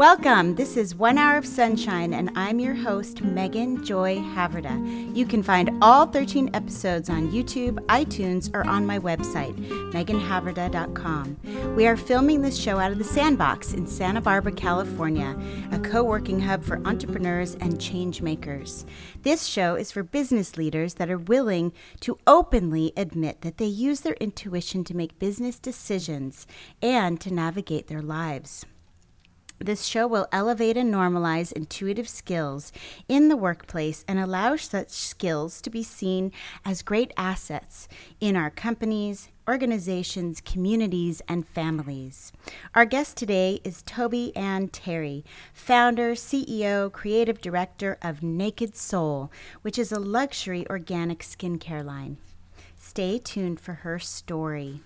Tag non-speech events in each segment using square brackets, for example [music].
Welcome. This is One Hour of Sunshine, and I'm your host, Megan Joy Haverda. You can find all 13 episodes on YouTube, iTunes, or on my website, meganhaverda.com. We are filming this show out of the Sandbox in Santa Barbara, California, a co working hub for entrepreneurs and change makers. This show is for business leaders that are willing to openly admit that they use their intuition to make business decisions and to navigate their lives. This show will elevate and normalize intuitive skills in the workplace and allow such skills to be seen as great assets in our companies, organizations, communities, and families. Our guest today is Tobey Ann Terry, founder, CEO, creative director of Naked Soul, which is a luxury organic skincare line. Stay tuned for her story.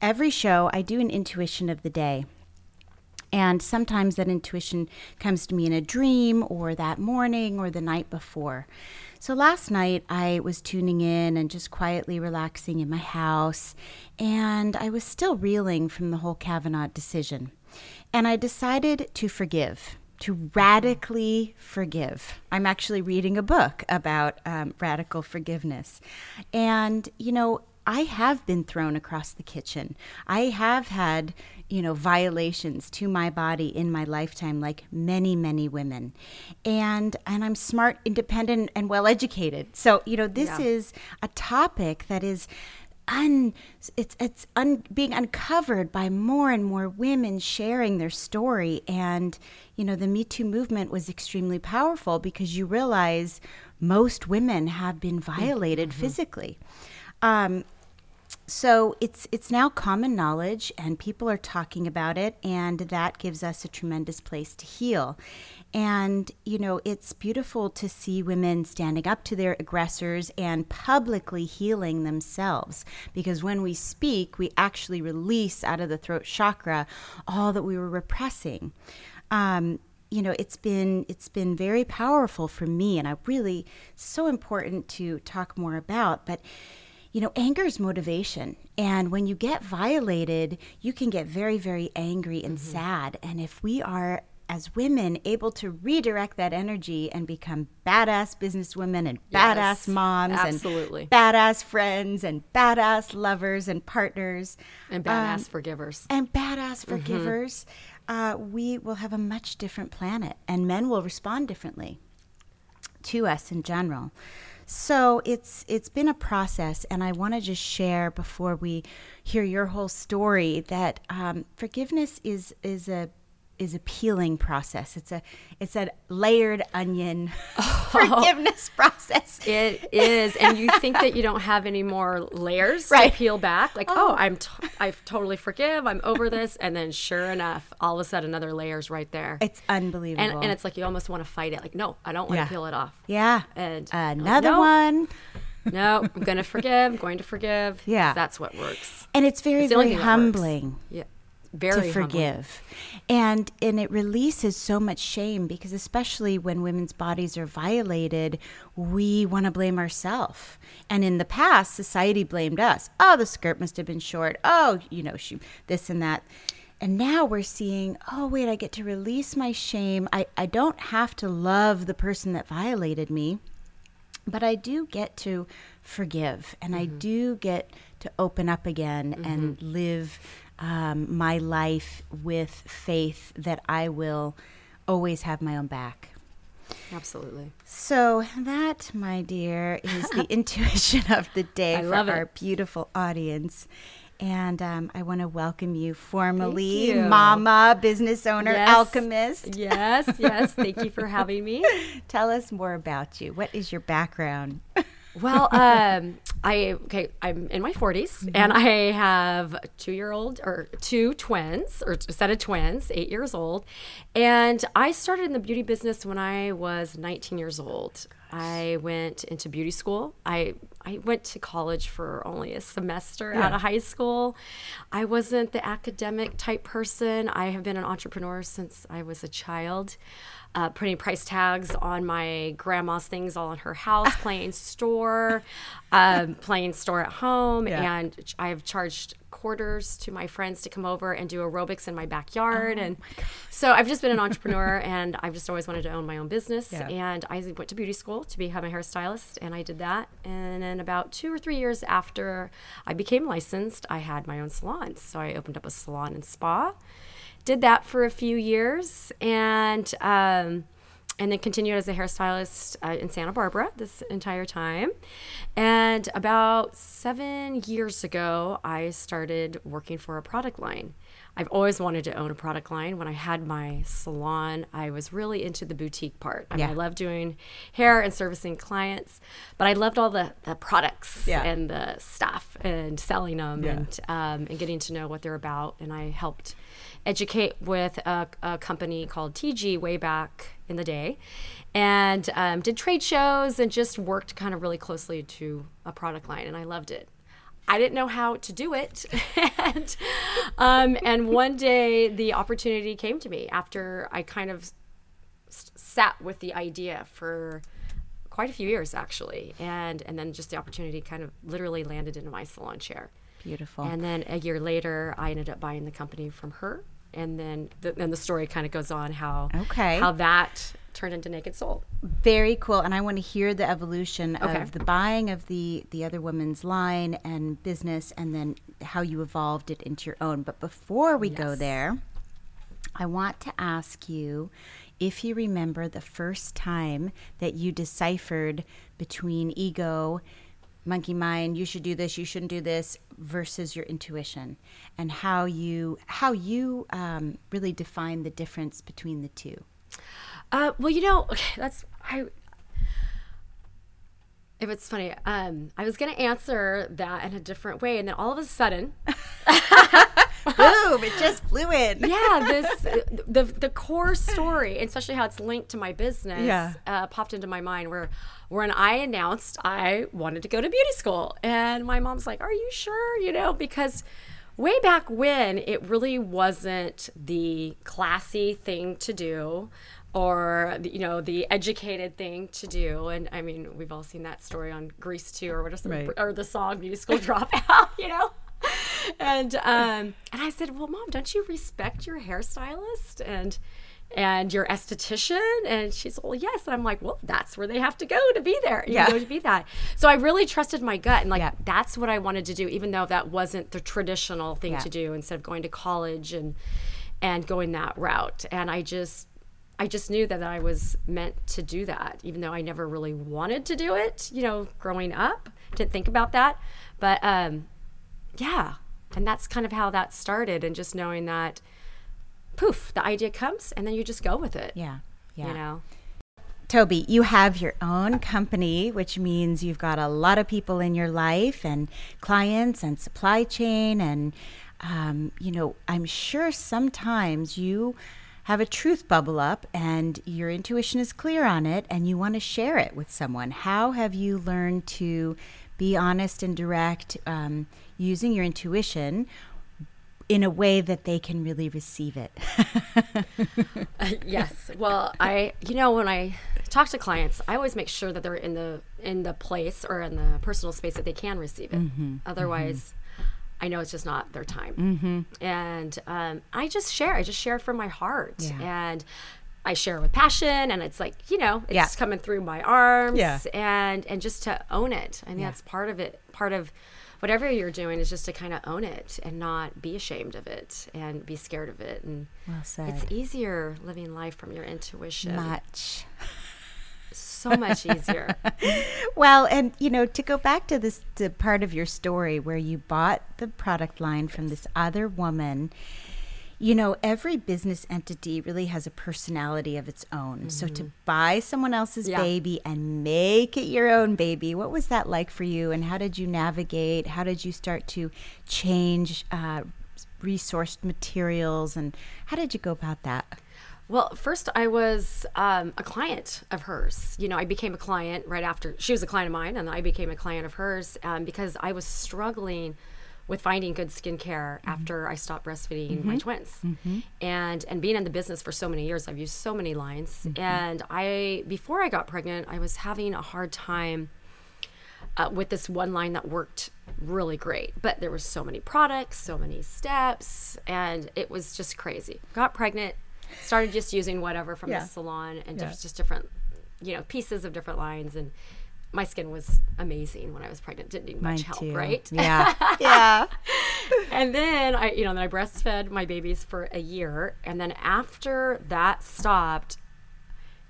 Every show, I do an intuition of the day. And sometimes that intuition comes to me in a dream or that morning or the night before. So last night I was tuning in and just quietly relaxing in my house, and I was still reeling from the whole Kavanaugh decision. And I decided to forgive to radically forgive. I'm actually reading a book about um, radical forgiveness. And, you know, I have been thrown across the kitchen. I have had, you know, violations to my body in my lifetime like many, many women. And and I'm smart, independent and well educated. So, you know, this yeah. is a topic that is un it's it's un, being uncovered by more and more women sharing their story and you know the me too movement was extremely powerful because you realize most women have been violated mm-hmm. physically um, so it's it's now common knowledge and people are talking about it and that gives us a tremendous place to heal. And you know it's beautiful to see women standing up to their aggressors and publicly healing themselves because when we speak we actually release out of the throat chakra all that we were repressing. Um, you know it's been it's been very powerful for me and i really so important to talk more about but you know, anger is motivation. And when you get violated, you can get very, very angry and mm-hmm. sad. And if we are, as women, able to redirect that energy and become badass businesswomen and badass yes, moms absolutely. and badass friends and badass lovers and partners and badass um, forgivers and badass mm-hmm. forgivers, uh, we will have a much different planet and men will respond differently to us in general. So it's it's been a process, and I want to just share before we hear your whole story that um, forgiveness is is a is a peeling process. It's a it's a layered onion [laughs] [laughs] oh, forgiveness process. It is, and you think that you don't have any more layers right. to peel back. Like, oh, oh I'm t- I totally forgive. I'm over this, and then sure enough, all of a sudden, another layer's right there. It's unbelievable, and, and it's like you almost want to fight it. Like, no, I don't want to yeah. peel it off. Yeah, and uh, another like, no. one. [laughs] no, I'm going to forgive. I'm going to forgive. Yeah. That's what works. And it's very, it's very humbling. Yeah very to forgive. And and it releases so much shame because especially when women's bodies are violated we want to blame ourselves and in the past society blamed us. Oh the skirt must have been short. Oh you know she this and that. And now we're seeing oh wait i get to release my shame. I, I don't have to love the person that violated me but i do get to forgive. And mm-hmm. i do get to open up again mm-hmm. and live um, my life with faith that I will always have my own back. Absolutely. So that, my dear, is the [laughs] intuition of the day I for our it. beautiful audience. And um, I want to welcome you formally, you. Mama, business owner, yes. alchemist. Yes, yes. Thank you for [laughs] having me. Tell us more about you. What is your background? Well, um, [laughs] I okay. I'm in my 40s, mm-hmm. and I have two year old or two twins or a set of twins, eight years old, and I started in the beauty business when I was 19 years old. I went into beauty school. I I went to college for only a semester yeah. out of high school. I wasn't the academic type person. I have been an entrepreneur since I was a child uh, putting price tags on my grandma's things all in her house, [laughs] playing store, um, playing store at home, yeah. and I've charged quarters to my friends to come over and do aerobics in my backyard. and so I've just been an entrepreneur [laughs] and I've just always wanted to own my own business. Yeah. And I went to beauty school to become a hairstylist and I did that. And then about two or three years after I became licensed, I had my own salon. So I opened up a salon and spa. Did that for a few years and um, and then continued as a hairstylist uh, in Santa Barbara this entire time. And about seven years ago, I started working for a product line. I've always wanted to own a product line. When I had my salon, I was really into the boutique part. I, mean, Yeah. I love doing hair and servicing clients, but I loved all the, the products Yeah. and the stuff and selling them Yeah. and um, and getting to know what they're about. And I helped educate with a, a company called TG way back in the day, and um, did trade shows and just worked kind of really closely to a product line, and I loved it. I didn't know how to do it, [laughs] and um, and one day the opportunity came to me after I kind of s- sat with the idea for quite a few years actually and and then just the opportunity kind of literally landed into my salon chair Beautiful. and then a year later i ended up buying the company from her and then the, then the story kind of goes on how Okay. how that turned into naked soul Very cool, and I want to hear the evolution Okay. of the buying of the the other woman's line and business, and then how you evolved it into your own. But before we go there, I want to ask you if you remember the first time that you deciphered between ego, monkey mind, you should do this, you shouldn't do this, versus your intuition, and how you how you um, really define the difference between the two. Uh, well, you know, okay, that's I. If it's funny, um, I was gonna answer that in a different way, and then all of a sudden, [laughs] [laughs] [laughs] Boom! It just flew in. [laughs] yeah, this the the core story, especially how it's linked to my business, Yeah. uh, popped into my mind. Where when I announced I wanted to go to beauty school, and my mom's like, "Are you sure?" You know, because way back when it really wasn't the classy thing to do or you know the educated thing to do and i mean we've all seen that story on grease 2 or what is the, Right. or the song beauty school [laughs] dropout you know and um and i said well mom don't you respect your hairstylist and and your esthetician? And she's well yes. And i'm like well that's where they have to go to be there. You Yeah. know to be that. So i really trusted my gut and like Yeah. that's what i wanted to do even though that wasn't the traditional thing Yeah. to do instead of going to college and and going that route. And i just i just knew that i was meant to do that even though i never really wanted to do it you know growing up. Didn't think about that. But um yeah and that's kind of how that started and just knowing that poof the idea comes and then you just go with it Yeah. Yeah. you know Tobey, you have your own company, which means you've got a lot of people in your life and clients and supply chain. And, um, you know, I'm sure sometimes you have a truth bubble up and your intuition is clear on it and you want to share it with someone. How have you learned to be honest and direct um, using your intuition? In a way that they can really receive it. [laughs] yes. Well, I you know when I talk to clients, I always make sure that they're in the in the place or in the personal space that they can receive it. Otherwise, I know it's just not their time. And um, I just share. I just share from my heart, Yeah. and I share with passion. And it's like you know, it's Yeah. coming through my arms. Yeah. And and just to own it. I think that's part of it. Part of whatever you're doing is just to kind of own it and not be ashamed of it and be scared of it and Well said. it's easier living life from your intuition. Much. so much easier. [laughs] Well, and you know, to go back to this to part of your story where you bought the product line from this other woman, you know, every business entity really has a personality of its own. So to buy someone else's Yeah. baby and make it your own baby, what was that like for you? And how did you navigate? How did you start to change uh, resourced materials? And how did you go about that? Well, first I was um, a client of hers. You know, I became a client right after she was a client of mine, and I became a client of hers um, because I was struggling with finding good skincare mm-hmm. after I stopped breastfeeding mm-hmm. my twins, mm-hmm. and and being in the business for so many years, I've used so many lines, and I before I got pregnant, I was having a hard time uh, with this one line that worked really great. But there were so many products, so many steps, and it was just crazy. Got pregnant, started just using whatever from Yeah. the salon, and Yeah. just different, you know, pieces of different lines. And my skin was amazing when I was pregnant. Didn't need much Mine help, too. right? Yeah. [laughs] yeah. and then I, you know, then I breastfed my babies for a year, and then after that stopped,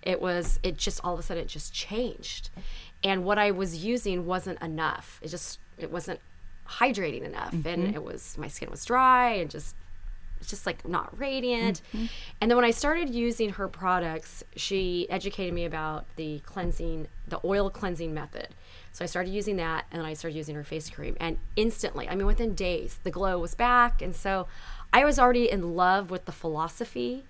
it was it just all of a sudden it just changed, and what I was using wasn't enough. It just it wasn't hydrating enough, and mm-hmm. it was my skin was dry and just it's just like not radiant. Mm-hmm. And then when I started using her products, she educated me about the cleansing, the oil cleansing method. So I started using that and then I started using her face cream. And instantly, I mean, within days, the glow was back. And so I was already in love with the philosophy.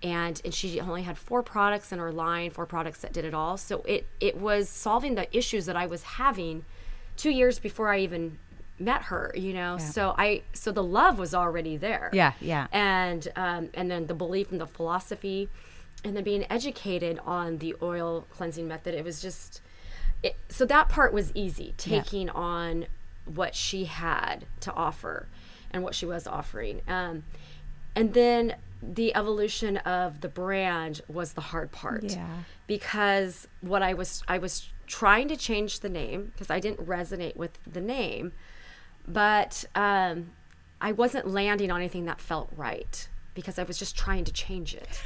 And, and she only had four products in her line, four products that did it all. So it, it was solving the issues that I was having two years before I even met her, you know? So I, so the love was already there Yeah, yeah. and um, and then the belief in the philosophy, and then being educated on the oil cleansing method. It was just it, so that part was easy taking on what she had to offer and what she was offering, um, and then the evolution of the brand was the hard part Yeah. because what I was I was trying to change the name because I didn't resonate with the name, but um, I wasn't landing on anything that felt right because I was just trying to change it.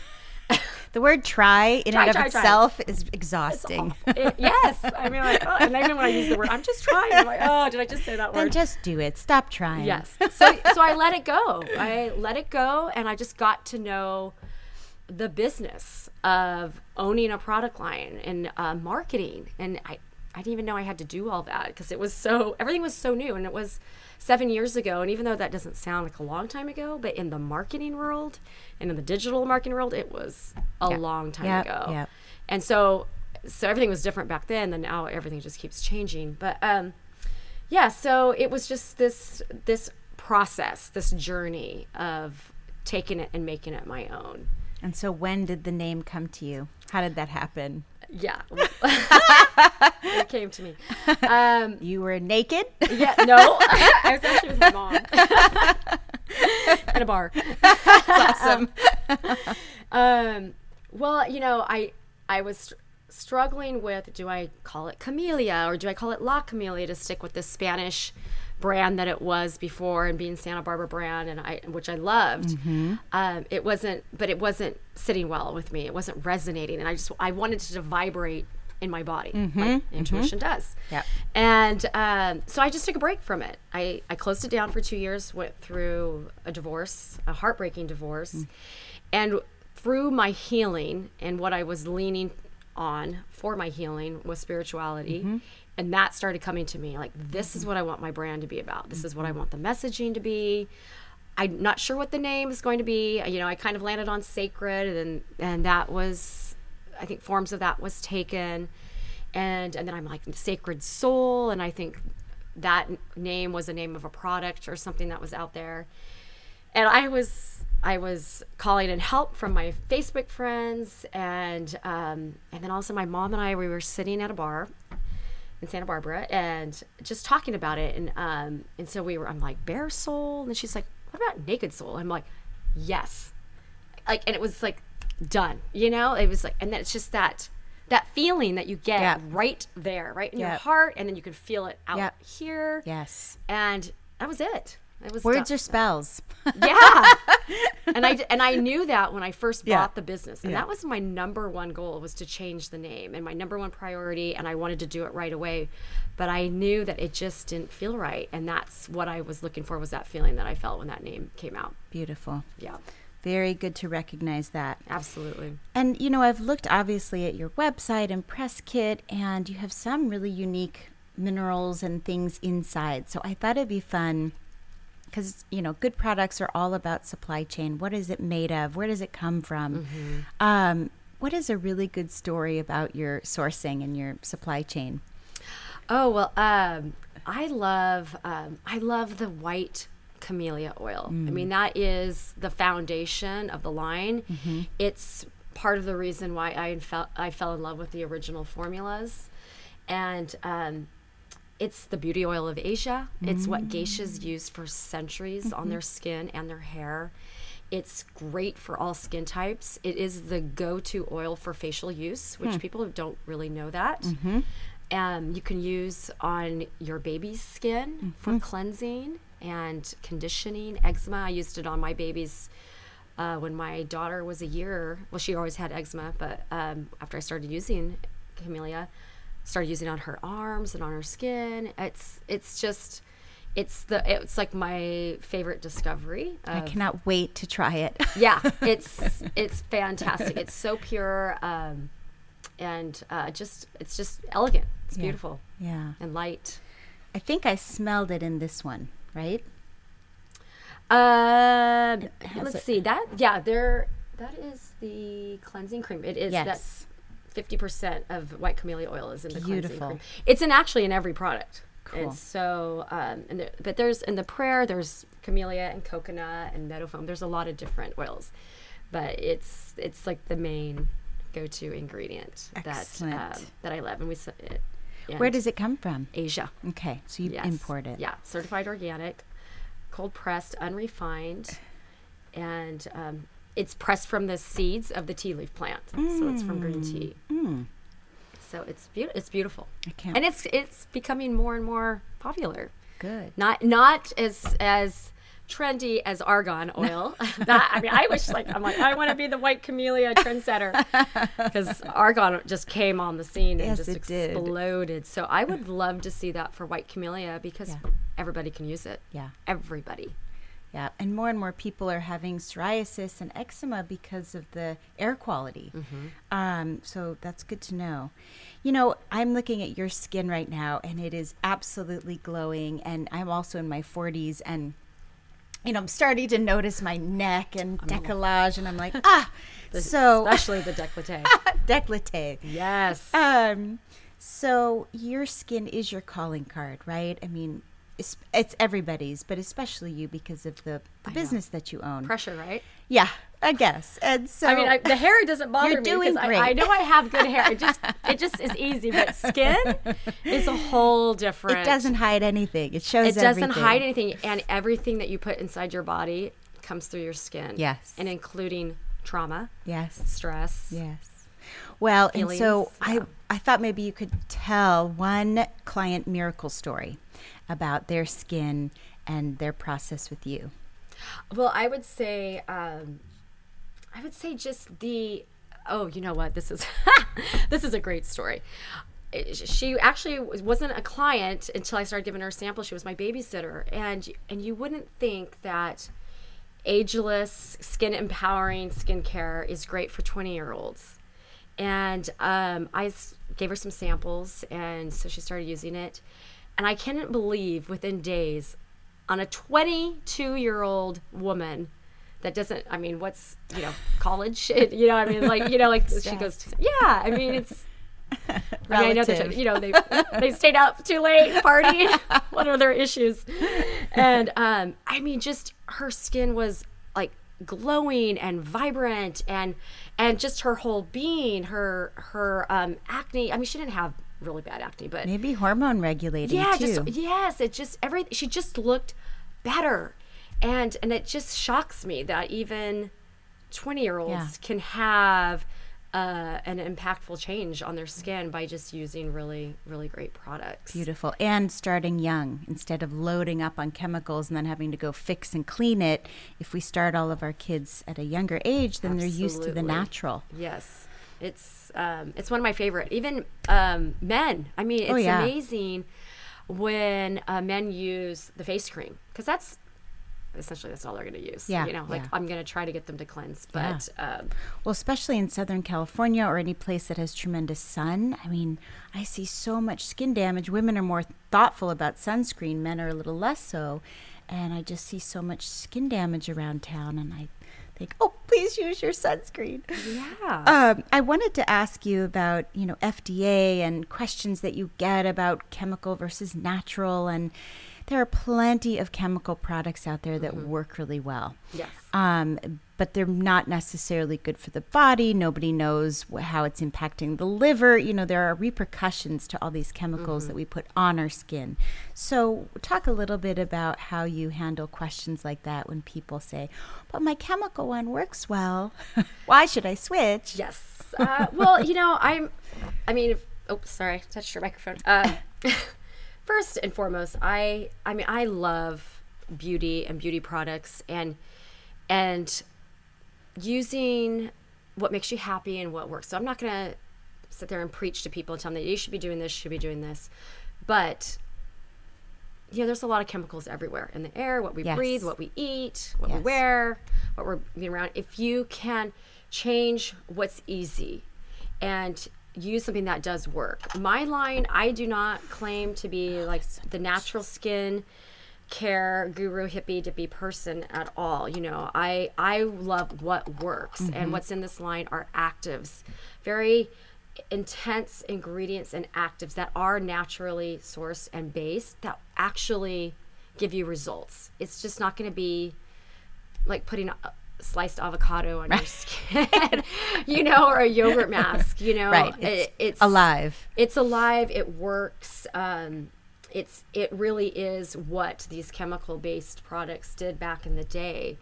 [laughs] The word try in Try, and of try, try. itself is exhausting. It- yes, I mean like, oh, and even when I use the word, I'm just trying. I'm like, oh, did I just say that word? Then just do it. Stop trying. Yes. So so I let it go. I let it go and I just got to know the business of owning a product line and uh, marketing and I I didn't even know I had to do all that because it was so everything was so new and it was 7 years ago and even though that doesn't sound like a long time ago but in the marketing world and in the digital marketing world it was a Yeah. long time Yep, ago. yep. And so so everything was different back then and now everything just keeps changing but um yeah so it was just this this process this journey of taking it and making it my own And so when did the name come to you? How did that happen? Yeah. [laughs] It came to me. Um You were naked? yeah no. [laughs] [laughs] I was actually with my mom. In a bar. That's awesome. um well you know i i was str- struggling with do i call it camellia or do i call it la camellia to stick with the spanish brand that it was before and being santa barbara brand and i which i loved mm-hmm. um, it wasn't but it wasn't sitting well with me it wasn't resonating and i just i wanted it to vibrate in my body like mm-hmm. Mm-hmm. intuition does Yep. and um, so I just took a break from it. I, I closed it down for two years, went through a divorce, a heartbreaking divorce. Mm. And through my healing and what I was leaning on for my healing was spirituality. And that started coming to me like, this is what I want my brand to be about. This is what I want the messaging to be. I'm not sure what the name is going to be. You know, I kind of landed on sacred, and and that was, I think, forms of that was taken, and and then I'm like sacred soul, and I think that name was a name of a product or something that was out there, and I was I was calling in help from my Facebook friends, and um, and then also my mom and I we were sitting at a bar in Santa Barbara and just talking about it. And um, and so we were, I'm like, bare Soul. And she's like, what about Naked Soul? I'm like, yes. Like, and it was like done, you know? It was like, and then it's just that, that feeling that you get Yeah. right there, right in your heart. And then you can feel it out Yeah. here. Yes. And that was it. It was Words done. are spells. yeah [laughs] and i and i knew that when i first bought Yeah. the business and Yeah. that was my number one goal was to change the name and my number one priority and i wanted to do it right away but i knew that it just didn't feel right and that's what i was looking for was that feeling that i felt when that name came out Beautiful. yeah Very good to recognize that. absolutely And you know, I've looked obviously at your website and press kit, and you have some really unique minerals and things inside. So I thought it'd be fun because you know, good products are all about supply chain. What is it made of? Where does it come from? Um, what is a really good story about your sourcing and your supply chain? Oh well, um, I love um, I love the white camellia oil. I mean that is the foundation of the line. It's part of the reason why I fell I fell in love with the original formulas, and um, it's the beauty oil of Asia. It's what geishas use for centuries on their skin and their hair. It's great for all skin types. It is the go-to oil for facial use, which people don't really know that. Um, you can use on your baby's skin for cleansing and conditioning. Eczema, I used it on my baby's uh, when my daughter was a year. Well, she always had eczema, but um, after I started using Camellia, started using it on her arms and on her skin. It's it's just it's the it's like my favorite discovery. I cannot wait to try it. yeah, [laughs] it's it's fantastic. It's so pure, um, and uh, just it's just elegant. It's Yeah. beautiful yeah. and light. I think I smelled it in this one, right? Um, let's it- see that. Yeah, there. That is the cleansing cream. It is. Yes. That's fifty percent of white camellia oil is in the cleansing Beautiful. cream. It's in actually in every product. Cool. And so, um, and there, but there's in the prayer. There's camellia and coconut and meadow foam. There's a lot of different oils, but it's it's like the main go-to ingredient that um, that I love. And we it, Where does it come from? Asia? Okay, so you Yes. import it. Yeah, certified organic, cold pressed, unrefined, and um, it's pressed from the seeds of the tea leaf plant. So it's from green tea. Mm, So it's beautiful. It's beautiful, and it's it's becoming more and more popular. good. Not not as as trendy as argan oil. [laughs] that I mean, I wish like I'm like I want to be the white camellia trendsetter [laughs] because argan just came on the scene and Yes, just it did. exploded. So I would love to see that for white camellia because Yeah. everybody can use it. Yeah. Everybody. Yeah, and more and more people are having psoriasis and eczema because of the air quality. Um, so that's good to know. You know, I'm looking at your skin right now, and it is absolutely glowing. And I'm also in my 40s, and you know, I'm starting to notice my neck and decollage, and I'm like, [laughs] ah. So especially the [laughs] décolleté. décolleté. yes. Um, so your skin is your calling card, right? I mean, it's, it's everybody's, but especially you because of the, the know. business that you own. Pressure, right? Yeah, I guess. And so I mean, I, the hair doesn't bother You're me doing because I, great. I know I have good hair. It just [laughs] it just is easy, but skin is a whole different. it doesn't hide anything. It shows It doesn't everything. hide anything, and everything that you put inside your body comes through your skin. Yes. and including trauma, Yes. stress. Yes. Well, and so Feelings, I I thought maybe you could tell one client miracle story about their skin and their process with you. Well, I would say, um, I would say just the. Oh, you know what? This is [laughs] this is a great story. She actually was- wasn't a client until I started giving her samples. She was my babysitter, and and you wouldn't think that ageless, skin empowering skincare is great for twenty year olds. And um, I gave her some samples, and so she started using it. And I couldn't believe within days, on a 22 year old woman that doesn't, I mean, what's, you know, college? It, you know, I mean, like, you know, like she goes, yeah, I mean, it's, [laughs] I, mean, I know that you know they they stayed out too late partying. [laughs] what are their issues? And um, I mean, just her skin was like glowing and vibrant, and and just her whole being, her her um, acne. I mean, she didn't have really bad acne, but Maybe hormone regulating yeah, too. just yes, it just every she just looked better, and and it just shocks me that even twenty year olds Yeah. can have uh, an impactful change on their skin by just using really really great products. Beautiful. And starting young instead of loading up on chemicals and then having to go fix and clean it. If we start all of our kids at a younger age, then they're used to the natural. Yes, it's um, it's one of my favorite. Even um, men. I mean, it's Oh, yeah. amazing when uh, men use the face cream because that's essentially that's all they're going to use. Yeah, you know, like yeah. I'm going to try to get them to cleanse, but um, Well, especially in Southern California or any place that has tremendous sun. I mean, I see so much skin damage. Women are more thoughtful about sunscreen, men are a little less so. And I just see so much skin damage around town, and I think, oh, please use your sunscreen. yeah. Um, I wanted to ask you about, you know, FDA and questions that you get about chemical versus natural. And there are plenty of chemical products out there that work really well. Yes. Um, but they're not necessarily good for the body. Nobody knows how it's impacting the liver. You know, there are repercussions to all these chemicals that we put on our skin. So, talk a little bit about how you handle questions like that when people say, But my chemical one works well. [laughs] Why should I switch? Yes. Uh, well, you know, I'm. I mean, if, oh, sorry, touched your microphone. Um, [laughs] first and foremost, I. I mean, I love beauty and beauty products, and and using what makes you happy and what works. So I'm not gonna sit there and preach to people and tell them that you should be doing this, should be doing this, but you know, there's a lot of chemicals everywhere in the air, what we Yes. breathe, what we eat, what we wear, what we're being around. If you can change what's easy and use something that does work. My line, I do not claim to be like the natural skin care guru hippie dippy person at all. You know i i love what works and what's in this line are actives very intense ingredients and actives that are naturally sourced and based that actually give you results. It's just not going to be like putting a sliced avocado on your skin [laughs] you know or a yogurt mask you know. Right. It- It's it's alive. it's alive. It works. Um, it's it really is what these chemical based products did back in the day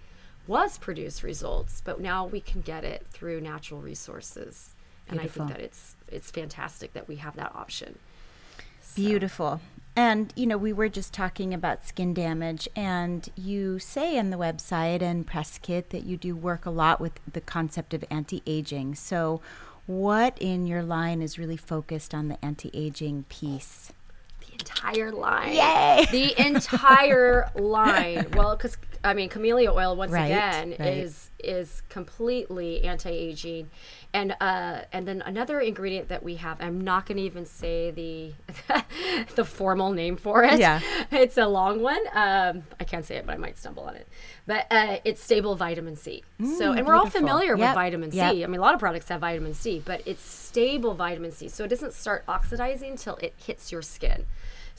was produce results but now we can get it through natural resources and i think that it's it's fantastic that we have that option Beautiful. And, you know, we were just talking about skin damage, and you say in the website and press kit that you do work a lot with the concept of anti aging. So, what in your line is really focused on the anti aging piece? Entire line Yay! the entire line [laughs] well because i mean camellia oil once Right, again right. is is completely anti-aging and uh and then another ingredient that we have i'm not going to even say the [laughs] the formal name for it Yeah. [laughs] it's a long one um i can't say it but i might stumble on it but uh it's stable vitamin c so and we're all Mm, beautiful. familiar with vitamin c yep. I mean, a lot of products have vitamin C, but it's stable vitamin C. So it doesn't start oxidizing till it hits your skin.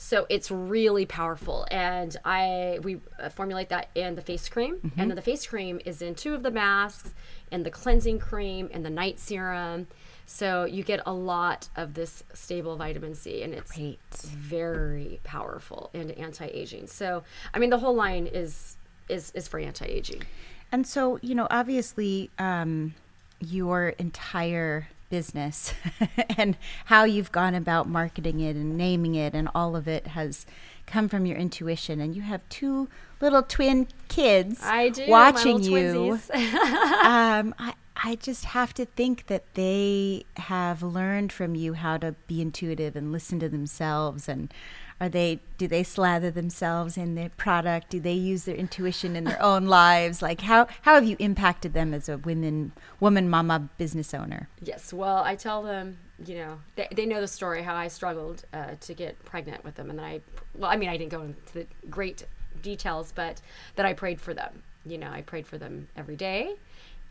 So it's really powerful. And I we formulate that in the face cream. Mm-hmm. And then the face cream is in two of the masks, and the cleansing cream, and the night serum. So you get a lot of this stable vitamin C, and it's Great. very powerful and anti-aging. So I mean, the whole line is is is for anti-aging. And so, you know, obviously, um, your entire business [laughs] and how you've gone about marketing it and naming it and all of it has come from your intuition. And you have two little twin kids I do watching you. [laughs] um, I, I just have to think that they have learned from you how to be intuitive and listen to themselves. And are they? Do they slather themselves in their product? Do they use their intuition in their [laughs] own lives? Like how how have you impacted them as a women woman mama business owner? Yes. Well, I tell them, you know, they, they know the story how I struggled uh, to get pregnant with them, and then I, well, I mean, I didn't go into the great details, but that I prayed for them. You know, I prayed for them every day,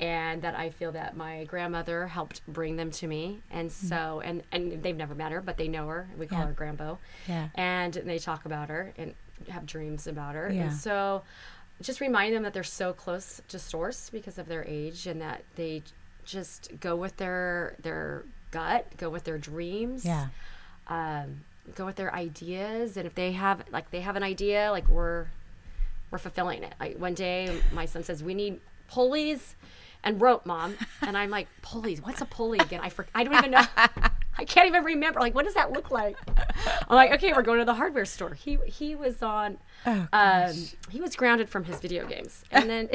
and that I feel that my grandmother helped bring them to me, and so and and they've never met her, but they know her. We call Yeah. her Grambo, Yeah. and they talk about her and have dreams about her, Yeah. and so just remind them that they're so close to source because of their age and that they just go with their their gut go with their dreams Yeah. um, go with their ideas and if they have like they have an idea like we're we're fulfilling it like one day my son says we need pulleys and rope mom and i'm like pulleys what's a pulley again? I for, i don't even know. [laughs] I can't even remember. Like what does that look like? I'm like okay we're going to the hardware store. He he was on Oh, um, he was grounded from his video games. And then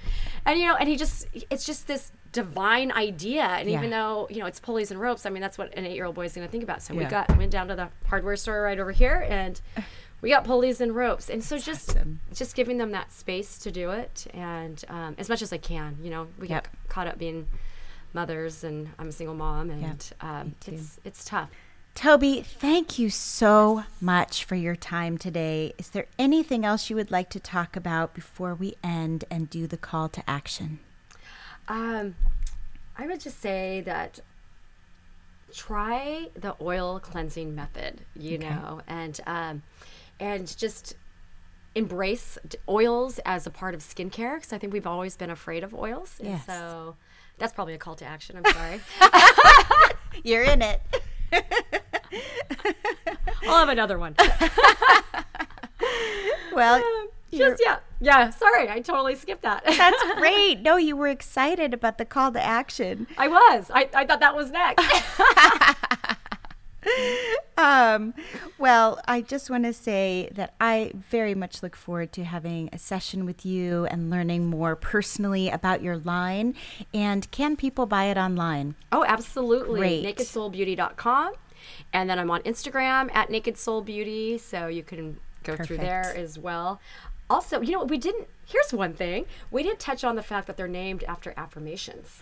[laughs] and you know and he just it's just this divine idea. And Yeah. even though you know it's pulleys and ropes i mean that's what an eight-year-old boy is going to think about. So we got went down to the hardware store right over here and [laughs] we got pulleys and ropes and so just awesome. just giving them that space to do it and um, as much as i can you know we Yep. get caught up being mothers and i'm a single mom and um, it's it's tough Tobey, thank you so much for your time today. Is there anything else you would like to talk about before we end and do the call to action? Um, I would just say that try the oil cleansing method, you Okay. know, and um, and just embrace oils as a part of skincare because I think we've always been afraid of oils. And Yes. so that's probably a call to action. I'm sorry. [laughs] You're in it. [laughs] I'll have another one. [laughs] Well, um, you're- Just yeah, yeah. Sorry, I totally skipped that. that's great. No, you were excited about the call to action. I was. I, I thought that was next. [laughs] Um, well, I just want to say that I very much look forward to having a session with you and learning more personally about your line. And can people buy it online? oh, absolutely. Great. NakedSoulBeauty.com, and then I'm on Instagram at Naked Soul Beauty, so you can go through there as well. Also, you know, we didn't. Here's one thing: we didn't touch on the fact that they're named after affirmations.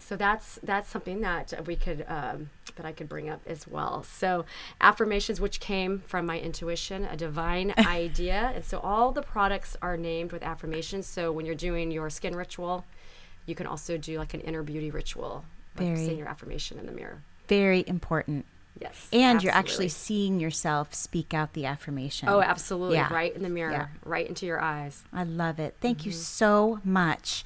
So that's that's something that we could um, that I could bring up as well. So affirmations, which came from my intuition, a divine [laughs] idea, and so all the products are named with affirmations. So when you're doing your skin ritual, you can also do like an inner beauty ritual, like Very- saying your affirmation in the mirror. Very important. Yes, And you're actually seeing yourself speak out the affirmation. oh, absolutely, Yeah. right in the mirror, Yeah. right into your eyes. I love it. Thank Mm-hmm. you so much.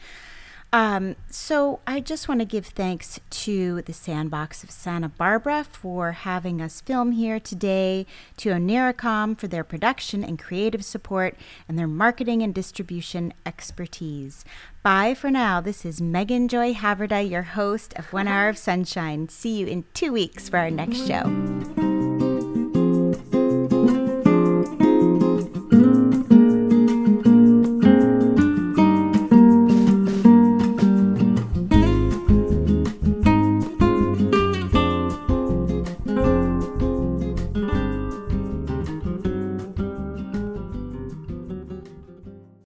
Um, so I just want to give thanks to the Sandbox of Santa Barbara for having us film here today, to Onericom for their production and creative support, and their marketing and distribution expertise. Bye for now. This is Megan Joy Haverda, your host of One Hour of Sunshine. See you in two weeks for our next show.